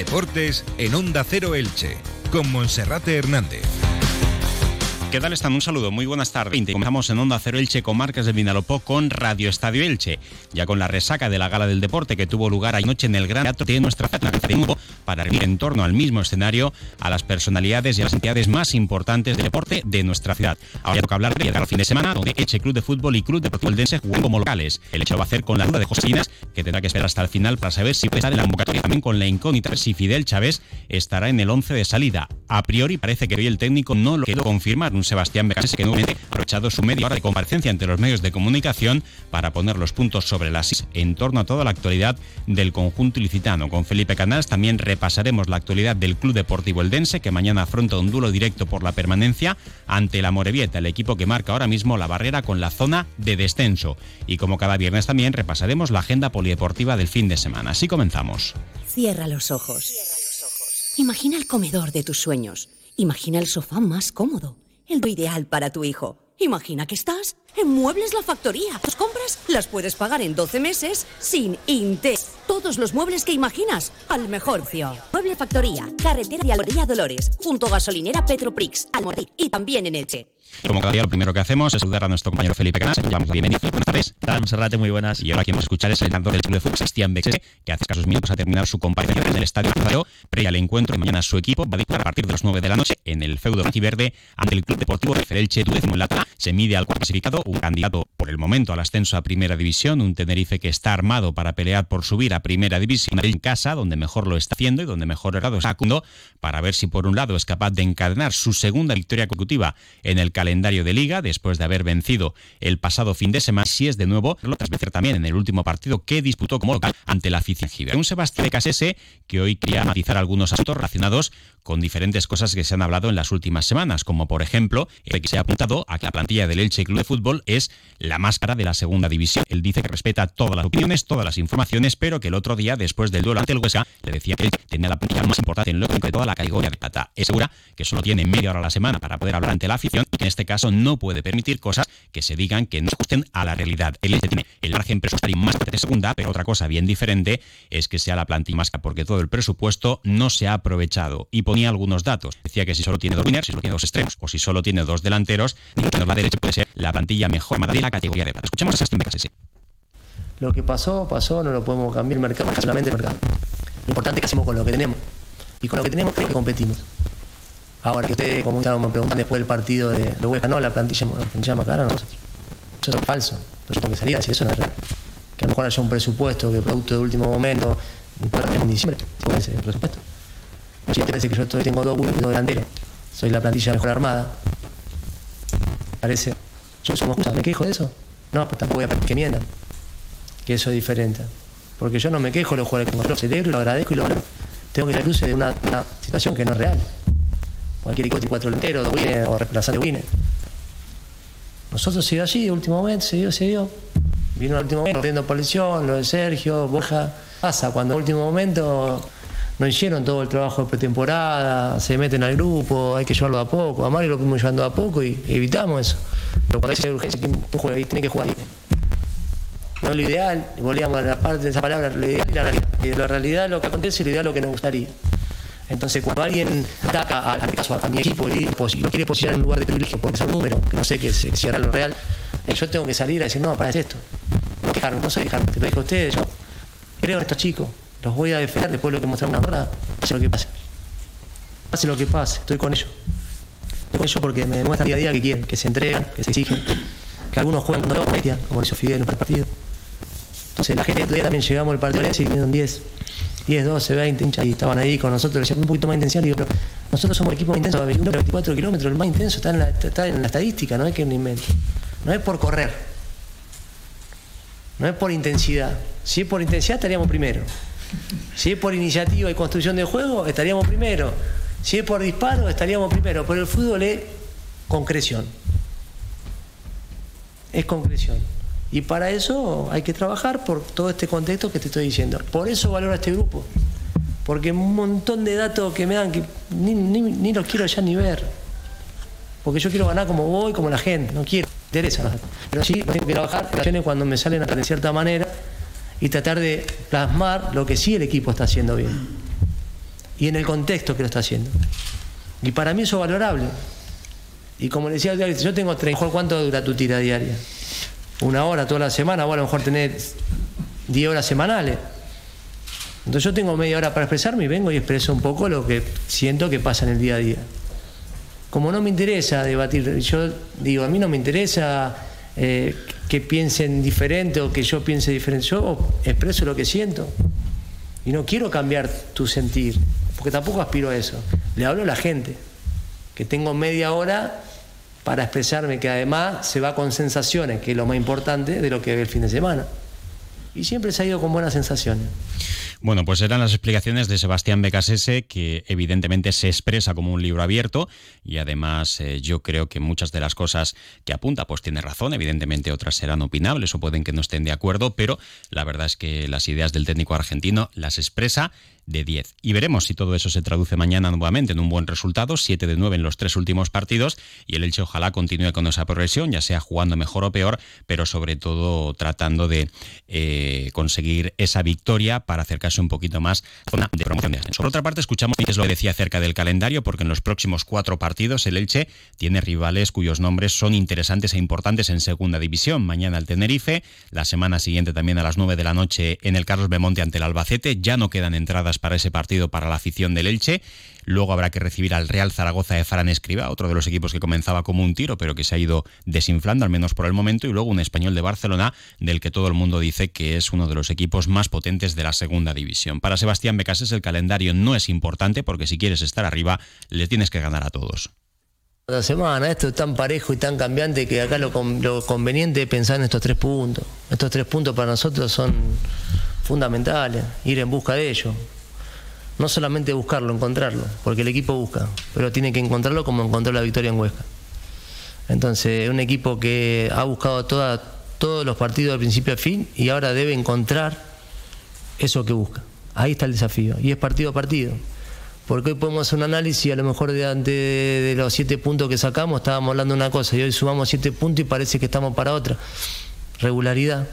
Deportes en Onda Cero Elche, con Monserrate Hernández. ¿Qué tal están? Un saludo, muy buenas tardes. Comenzamos en Onda Cero Elche con Marcas de Vinalopó con Radio Estadio Elche, ya con la resaca de la Gala del Deporte que tuvo lugar anoche en el Gran Teatro de nuestra ciudad para reunir en torno al mismo escenario a las personalidades y a las entidades más importantes del deporte de nuestra ciudad. Ahora toca hablar de el fin de semana, donde Elche Club de Fútbol y Club Deportivo Eldense juegan como locales. El hecho va a hacer con la duda de José que tendrá que esperar hasta el final para saber si puede estar en la convocatoria. También con la incógnita si Fidel Chávez estará en el 11 de salida. A priori parece que hoy el técnico no lo quiere confirmar. Sebastián Becasese que nuevamente ha aprovechado su media hora de comparecencia ante los medios de comunicación para poner los puntos sobre las is en torno a toda la actualidad del conjunto ilicitano. Con Felipe Canals también repasaremos la actualidad del Club Deportivo Eldense, que mañana afronta un duelo directo por la permanencia ante la Morevieta, el equipo que marca ahora mismo la barrera con la zona de descenso. Y como cada viernes también repasaremos la agenda polideportiva del fin de semana. Así comenzamos. Cierra los ojos. Imagina el comedor de tus sueños. Imagina el sofá más cómodo. El ideal para tu hijo. Imagina que estás en Muebles La Factoría. Tus compras las puedes pagar en 12 meses sin interés. Todos los muebles que imaginas al mejor precio. Mueble Factoría, carretera de Almería Dolores, junto a gasolinera Petroprix, Almorí y también en Elche. Como cada día, lo primero que hacemos es saludar a nuestro compañero Felipe Canas. Le damos la bienvenida. Buenas tardes. Muy buenas. Y ahora quien vamos a escuchar es el entrenador del Club de Fútbol, Sebastián Bexese, que hace escasos minutos ha terminado su comparecencia en el Estadio Zaro, previa al encuentro. Mañana su equipo va a disputar a partir de las 9 de la noche en el feudo verde ante el Club Deportivo Referelche, tu décimo en la Se mide al cuarto clasificado, un candidato por el momento al ascenso a Primera División, un Tenerife que está armado para pelear por subir a Primera División en casa, donde mejor lo está haciendo y donde mejor grado está acundo, para ver si por un lado es capaz de encadenar su segunda victoria consecutiva en el calendario de Liga, después de haber vencido el pasado fin de semana, si es de nuevo, lo tras vencer también en el último partido que disputó como local ante la afición Un Sebastián de Casese que hoy quería matizar algunos asuntos relacionados con diferentes cosas que se han hablado en las últimas semanas, como por ejemplo, el que se ha apuntado a que la plantilla del Elche Club de Fútbol es la máscara de la segunda división. Él dice que respeta todas las opiniones, todas las informaciones, pero que el otro día, después del duelo ante el Huesca, le decía que él tenía la plantilla más importante en lo de toda la categoría de plata. Es segura que solo tiene media hora a la semana para poder hablar ante la afición y que en este caso no puede permitir cosas que se digan que no se ajusten a la realidad. Él tiene el margen presupuestario más de segunda, pero otra cosa bien diferente es que sea la plantilla más porque todo el presupuesto no se ha aprovechado. Y algunos datos. Decía que si solo tiene dos winners, si solo tiene dos extremos o si solo tiene dos delanteros, la derecha puede ser la plantilla mejor de la categoría de plata. Escuchemos a Sebastián Becasese. Lo que pasó, pasó, no lo podemos cambiar el mercado, solamente el mercado. Lo importante es que hacemos con lo que tenemos. Y con lo que tenemos creo que competimos. Ahora que ustedes, como me preguntan después del partido de, de no, la plantilla, la plantilla más cara, no. Eso es falso. Entonces tengo que salir así, eso no es real. Que a lo mejor haya un presupuesto que producto de último momento, en diciembre, con ese presupuesto. Si te parece que yo tengo dos buenos delanteros, soy la plantilla mejor armada. Parece. Yo somos ¿me quejo de eso? No, pues tampoco voy a pedir que mientan que eso es diferente. Porque yo no me quejo de los jugadores que lo celebro lo agradezco y lo Tengo que cruce de una, situación que no es real. Cualquier equipo cuatro enteros, o reemplazar de. Nosotros se dio de último momento, se dio, se dio. Vino al último momento, corriendo por lesión, lo de Sergio, Boja. Pasa, cuando al último momento no hicieron todo el trabajo de pretemporada, se meten al grupo, hay que llevarlo a poco. A Mario lo fuimos llevando a poco y evitamos eso. Pero cuando hay urgencia, juega ahí, tiene que jugar ahí no lo ideal, volvíamos a la parte de esa palabra, lo ideal y la realidad. Y la realidad lo que acontece y lo ideal lo que nos gustaría. Entonces, cuando alguien ataca a, mi equipo y, lo quiere posicionar en un lugar de privilegio porque es un número, que no sé qué es, cierra lo real, eh, yo tengo que salir a decir, no, para esto. No dejarme, no soy dejarme, te lo digo a ustedes, yo creo en estos chicos, los voy a defender después de lo que mostraron ahora, pase lo que pase. Pase lo que pase, estoy con ellos. Estoy con ellos porque me demuestran día a día que quieren, que se entregan, que se exigen, que algunos juegan con bestia, como hizo Fidel en el partido entonces la gente todavía también llegamos al partido y vinieron 10, 10, 12, 20 hinchas y estaban ahí con nosotros, decían un poquito más intensidad, digo, pero nosotros somos el equipo más intenso, 21 24 kilómetros, el más intenso está en, la, está en la estadística, no es que un invento. No es por correr, no es por intensidad. Si es por intensidad estaríamos primero. Si es por iniciativa y construcción de juego, estaríamos primero. Si es por disparo, estaríamos primero. Pero el fútbol es concreción. Es concreción. Y para eso hay que trabajar por todo este contexto que te estoy diciendo. Por eso valoro a este grupo. Porque un montón de datos que me dan que ni, los quiero ya ni ver. Porque yo quiero ganar como voy, como la gente. No quiero, interesa. Pero sí tengo que trabajar cuando me salen de cierta manera y tratar de plasmar lo que sí el equipo está haciendo bien. y en el contexto que lo está haciendo. Y para mí eso es valorable. Y como le decía, yo tengo tres, ¿cuánto dura tu tira diaria? Una hora toda la semana, o a lo mejor tener 10 horas semanales. Entonces yo tengo media hora para expresarme y vengo y expreso un poco lo que siento que pasa en el día a día. Como no me interesa debatir, yo digo, a mí no me interesa eh, que piensen diferente o que yo piense diferente, yo expreso lo que siento. Y no quiero cambiar tu sentir, porque tampoco aspiro a eso. Le hablo a la gente, que tengo media hora para expresarme, que además se va con sensaciones, que es lo más importante de lo que ve el fin de semana. Y siempre se ha ido con buenas sensaciones. Bueno, pues eran las explicaciones de Sebastián Becasese, que evidentemente se expresa como un libro abierto y además eh, yo creo que muchas de las cosas que apunta pues tiene razón, evidentemente otras serán opinables o pueden que no estén de acuerdo, pero la verdad es que las ideas del técnico argentino las expresa de 10. Y veremos si todo eso se traduce mañana nuevamente en un buen resultado, 7 de 9 en los tres últimos partidos, y el Elche ojalá continúe con esa progresión, ya sea jugando mejor o peor, pero sobre todo tratando de eh, conseguir esa victoria para acercarse un poquito más a zona de promoción de Por otra parte, escuchamos es lo que decía acerca del calendario, porque en los próximos cuatro partidos el Elche tiene rivales cuyos nombres son interesantes e importantes en segunda división. Mañana el Tenerife, la semana siguiente también a las 9 de la noche en el Carlos Bemonte ante el Albacete, ya no quedan entradas para ese partido para la afición del Elche. Luego habrá que recibir al Real Zaragoza de Fran Escriba, otro de los equipos que comenzaba como un tiro, pero que se ha ido desinflando, al menos por el momento. Y luego un español de Barcelona, del que todo el mundo dice que es uno de los equipos más potentes de la segunda división. Para Sebastián Becases el calendario no es importante porque si quieres estar arriba, le tienes que ganar a todos. La semana, esto es tan parejo y tan cambiante que acá lo, lo conveniente es pensar en estos tres puntos. Estos tres puntos para nosotros son fundamentales, ir en busca de ellos no solamente buscarlo, encontrarlo, porque el equipo busca, pero tiene que encontrarlo como encontró la victoria en Huesca. Entonces, un equipo que ha buscado todos los partidos de principio a fin y ahora debe encontrar eso que busca. Ahí está el desafío, y es partido a partido. Porque hoy podemos hacer un análisis, a lo mejor de, de, de los siete puntos que sacamos estábamos hablando de una cosa, y hoy sumamos siete puntos y parece que estamos para otra. Regularidad,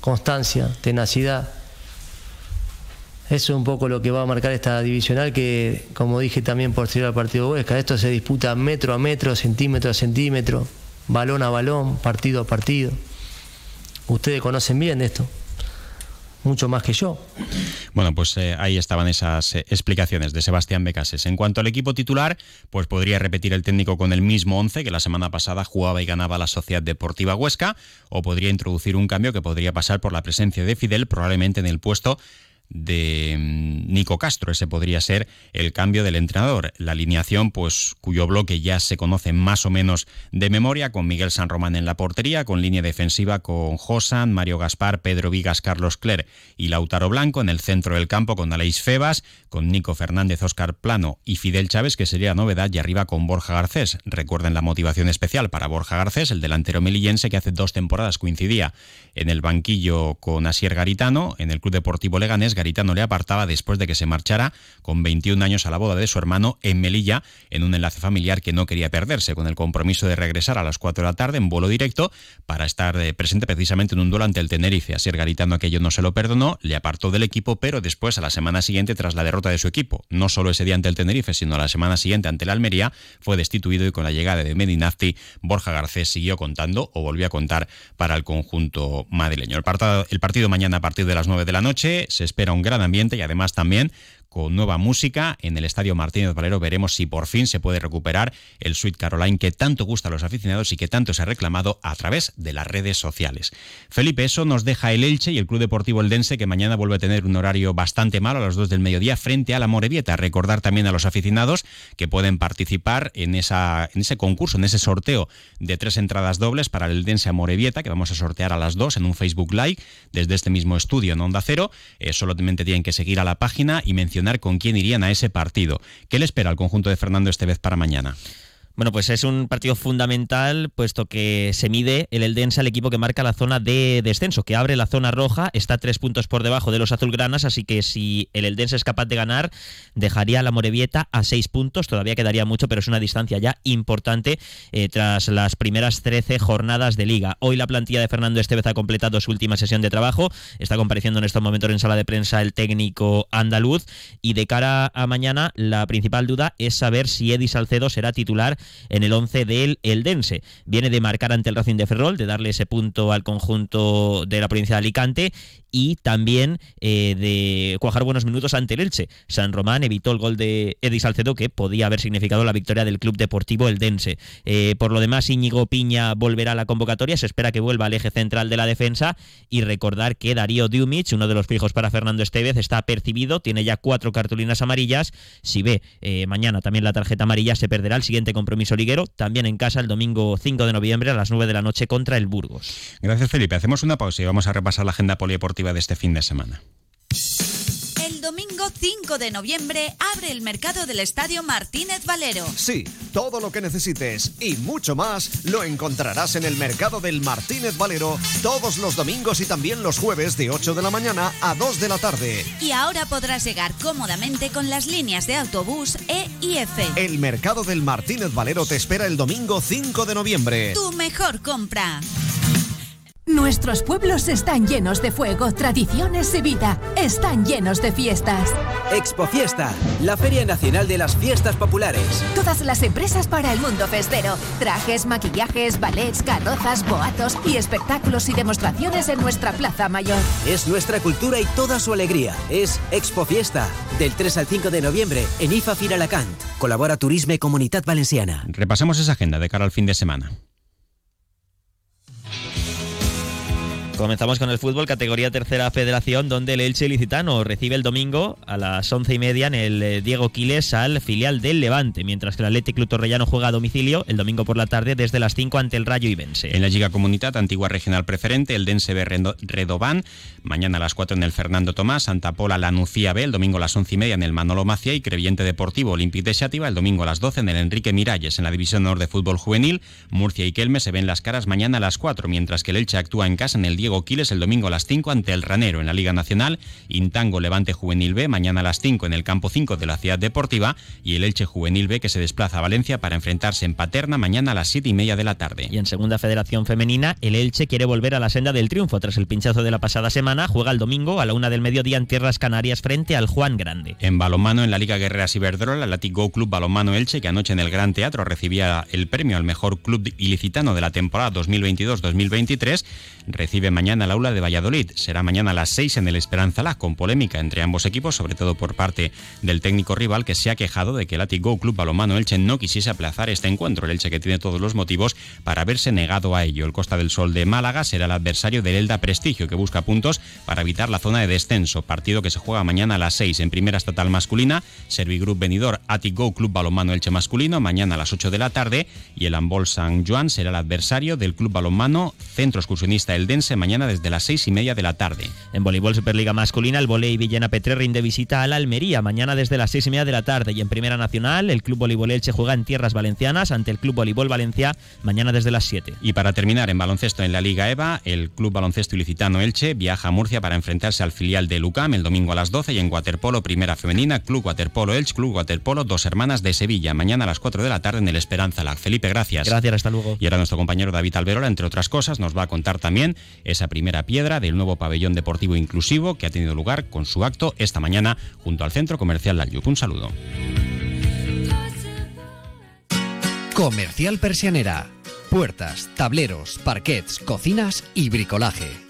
constancia, tenacidad, eso es un poco lo que va a marcar esta divisional que, como dije también posterior al partido de Huesca, esto se disputa metro a metro, centímetro a centímetro, balón a balón, partido a partido. Ustedes conocen bien esto mucho más que yo. Bueno, pues eh, ahí estaban esas eh, explicaciones de Sebastián Becases. En cuanto al equipo titular, pues podría repetir el técnico con el mismo 11 que la semana pasada jugaba y ganaba la Sociedad Deportiva Huesca, o podría introducir un cambio que podría pasar por la presencia de Fidel, probablemente en el puesto de mm, Nico Castro. Ese podría ser el cambio del entrenador. La alineación, pues cuyo bloque ya se conoce más o menos de memoria, con Miguel San Román en la portería, con línea defensiva con Josan, Mario Gaspar, Pedro Vigas, Carlos Cler y Lautaro Blanco. En el centro del campo con Aleix Febas, con Nico Fernández, Oscar Plano y Fidel Chávez, que sería novedad, y arriba con Borja Garcés. Recuerden la motivación especial para Borja Garcés, el delantero melillense que hace dos temporadas coincidía en el banquillo con Asier Garitano, en el Club Deportivo Leganés Garitano le apartaba después de que se marchara con 21 años a la boda de su hermano en Melilla, en un enlace familiar que no quería perderse, con el compromiso de regresar a las 4 de la tarde en vuelo directo para estar eh, presente precisamente en un duelo ante el Tenerife. Asier Garitano aquello no se lo perdonó, le apartó del equipo, pero después, a la semana siguiente, tras la derrota de su equipo, no solo ese día ante el Tenerife, sino la semana siguiente ante el Almería, fue destituido y con la llegada de Medinazzi, Borja Garcés siguió contando o volvió a contar para el conjunto madrileño. El partido mañana a partir de las 9 de la noche se espera un gran ambiente y además también con nueva música. En el Estadio Martínez Valero veremos si por fin se puede recuperar el Sweet Caroline que tanto gusta a los aficionados y que tanto se ha reclamado a través de las redes sociales. Felipe, eso nos deja el Elche y el Club Deportivo Eldense que mañana vuelve a tener un horario bastante malo a las 2 del mediodía frente a la Morevieta. Recordar también a los aficionados que pueden participar en, ese concurso, en ese sorteo de tres entradas dobles para el Eldense a Morevieta que vamos a sortear a las 2 en un Facebook Live desde este mismo estudio en Onda Cero. Eh, solamente tienen que seguir a la página y mencionar con quién irían a ese partido. ¿Qué le espera al conjunto de Fernando Estevez para mañana? Bueno, pues es un partido fundamental, puesto que se mide el Eldense al equipo que marca la zona de descenso, que abre la zona roja, está tres puntos por debajo de los azulgranas, así que si el Eldense es capaz de ganar, dejaría la Morevieta a seis puntos, todavía quedaría mucho, pero es una distancia ya importante eh, tras las primeras 13 jornadas de liga. Hoy la plantilla de Fernando Estevez ha completado su última sesión de trabajo, está compareciendo en estos momentos en sala de prensa el técnico andaluz, y de cara a mañana, la principal duda es saber si Eddie Salcedo será titular en el 11 del Eldense. Viene de marcar ante el Racing de Ferrol, de darle ese punto al conjunto de la provincia de Alicante y también eh, de cuajar buenos minutos ante el Elche. San Román evitó el gol de Eddie Salcedo que podía haber significado la victoria del Club Deportivo Eldense. Eh, por lo demás, Íñigo Piña volverá a la convocatoria, se espera que vuelva al eje central de la defensa y recordar que Darío Diumich, uno de los fijos para Fernando Estevez, está percibido, tiene ya cuatro cartulinas amarillas. Si ve eh, mañana también la tarjeta amarilla, se perderá el siguiente compromiso liguero, también en casa el domingo 5 de noviembre a las 9 de la noche contra el Burgos. Gracias, Felipe. Hacemos una pausa y vamos a repasar la agenda polideportiva de este fin de semana. El domingo 5 de noviembre abre el mercado del Estadio Martínez Valero. Sí, todo lo que necesites y mucho más lo encontrarás en el mercado del Martínez Valero todos los domingos y también los jueves de 8 de la mañana a 2 de la tarde. Y ahora podrás llegar cómodamente con las líneas de autobús E y F. El mercado del Martínez Valero te espera el domingo 5 de noviembre. Tu mejor compra. Nuestros pueblos están llenos de fuego, tradiciones y vida. Están llenos de fiestas. Expo Fiesta, la Feria Nacional de las Fiestas Populares. Todas las empresas para el mundo festero. Trajes, maquillajes, ballets, carrozas, boatos y espectáculos y demostraciones en nuestra Plaza Mayor. Es nuestra cultura y toda su alegría. Es Expo Fiesta, del 3 al 5 de noviembre en IFA Firalacant. Colabora Turisme Comunidad Valenciana. Repasemos esa agenda de cara al fin de semana. Comenzamos con el fútbol, categoría tercera federación, donde el Elche Licitano recibe el domingo a las once y media en el eh, Diego Quiles al filial del Levante, mientras que el Atlético Club Torrellano juega a domicilio el domingo por la tarde desde las 5 ante el Rayo Ibense. En la Liga Comunidad, antigua regional preferente, el Dense B Redobán, mañana a las 4 en el Fernando Tomás, Santa Pola la Nucía B, el domingo a las once y media en el Manolo Macia y Creviente Deportivo Olympique de Xátiva, el domingo a las 12 en el Enrique Miralles, en la División Honor de Fútbol Juvenil, Murcia y Kelme se ven las caras mañana a las 4, mientras que el Elche actúa en casa en el Diego Quiles el domingo a las 5 ante el Ranero en la Liga Nacional, Intango Levante Juvenil B mañana a las 5 en el campo 5 de la Ciudad Deportiva y el Elche Juvenil B que se desplaza a Valencia para enfrentarse en Paterna mañana a las 7 y media de la tarde. Y en Segunda Federación Femenina, el Elche quiere volver a la senda del triunfo tras el pinchazo de la pasada semana, juega el domingo a la una del mediodía en Tierras Canarias frente al Juan Grande. En balonmano en la Liga Guerreras Iberdrola, el Go Club Balonmano Elche que anoche en el Gran Teatro recibía el premio al mejor club ilicitano de la temporada 2022-2023, recibe mañana el aula de Valladolid. Será mañana a las 6 en el Esperanza La, con polémica entre ambos equipos, sobre todo por parte del técnico rival que se ha quejado de que el Go Club Balomano Elche no quisiese aplazar este encuentro. El Elche que tiene todos los motivos para haberse negado a ello. El Costa del Sol de Málaga será el adversario del Elda Prestigio, que busca puntos para evitar la zona de descenso. Partido que se juega mañana a las 6 en primera estatal masculina. Servigroup venidor Go Club Balonmano Elche masculino, mañana a las 8 de la tarde. Y el Ambol San Juan será el adversario del Club Balonmano Centro Excursionista Eldense, mañana desde las 6 y media de la tarde. En voleibol Superliga masculina, el volei Villena Petre rinde visita a la Almería mañana desde las seis y media de la tarde. Y en Primera Nacional, el Club Voleibol Elche juega en tierras valencianas ante el Club Voleibol Valencia mañana desde las 7. Y para terminar, en baloncesto en la Liga EVA, el Club Baloncesto Ilicitano Elche viaja a Murcia para enfrentarse al filial de Lucam el domingo a las 12 y en Waterpolo Primera Femenina, Club Waterpolo Elche, Club Waterpolo Dos Hermanas de Sevilla, mañana a las 4 de la tarde en el Esperanza Lag. Felipe, gracias. Gracias, hasta luego. Y ahora nuestro compañero David Alberola, entre otras cosas, nos va a contar también esa primera piedra del nuevo pabellón deportivo inclusivo que ha tenido lugar con su acto esta mañana junto al Centro Comercial Lalyup. Un saludo. Comercial Persianera. Puertas, tableros, parquets, cocinas y bricolaje